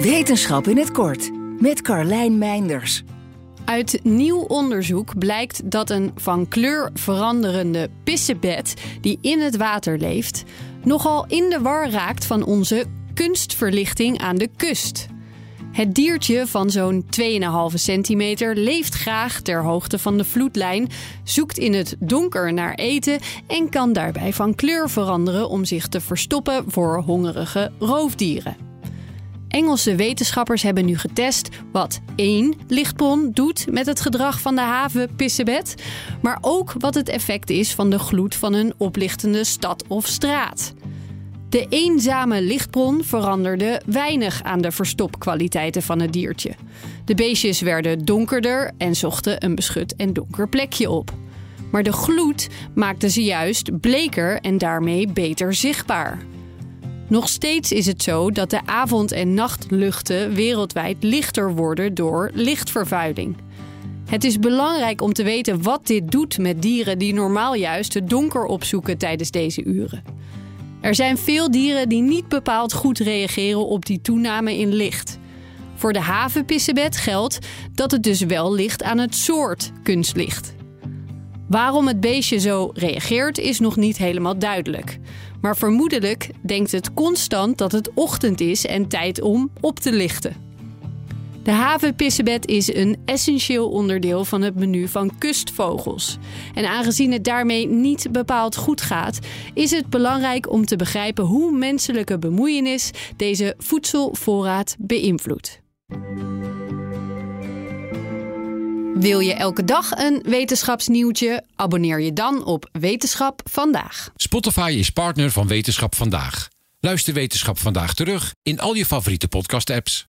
Wetenschap in het kort met Carlijn Meinders. Uit nieuw onderzoek blijkt dat een van kleur veranderende pissebed die in het water leeft, nogal in de war raakt van onze kunstverlichting aan de kust. Het diertje van zo'n 2,5 centimeter leeft graag ter hoogte van de vloedlijn, zoekt in het donker naar eten en kan daarbij van kleur veranderen om zich te verstoppen voor hongerige roofdieren. Engelse wetenschappers hebben nu getest wat één lichtbron doet met het gedrag van de havenpissebed, maar ook wat het effect is van de gloed van een oplichtende stad of straat. De eenzame lichtbron veranderde weinig aan de verstopkwaliteiten van het diertje. De beestjes werden donkerder en zochten een beschut en donker plekje op. Maar de gloed maakte ze juist bleker en daarmee beter zichtbaar. Nog steeds is het zo dat de avond- en nachtluchten wereldwijd lichter worden door lichtvervuiling. Het is belangrijk om te weten wat dit doet met dieren die normaal juist het donker opzoeken tijdens deze uren. Er zijn veel dieren die niet bepaald goed reageren op die toename in licht. Voor de havenpissebed geldt dat het dus wel ligt aan het soort kunstlicht. Waarom het beestje zo reageert is nog niet helemaal duidelijk. Maar vermoedelijk denkt het constant dat het ochtend is en tijd om op te lichten. De havenpissebed is een essentieel onderdeel van het menu van kustvogels. En aangezien het daarmee niet bepaald goed gaat, is het belangrijk om te begrijpen hoe menselijke bemoeienis deze voedselvoorraad beïnvloedt. Wil je elke dag een wetenschapsnieuwtje? Abonneer je dan op Wetenschap vandaag. Spotify is partner van Wetenschap vandaag. Luister Wetenschap vandaag terug in al je favoriete podcast-apps.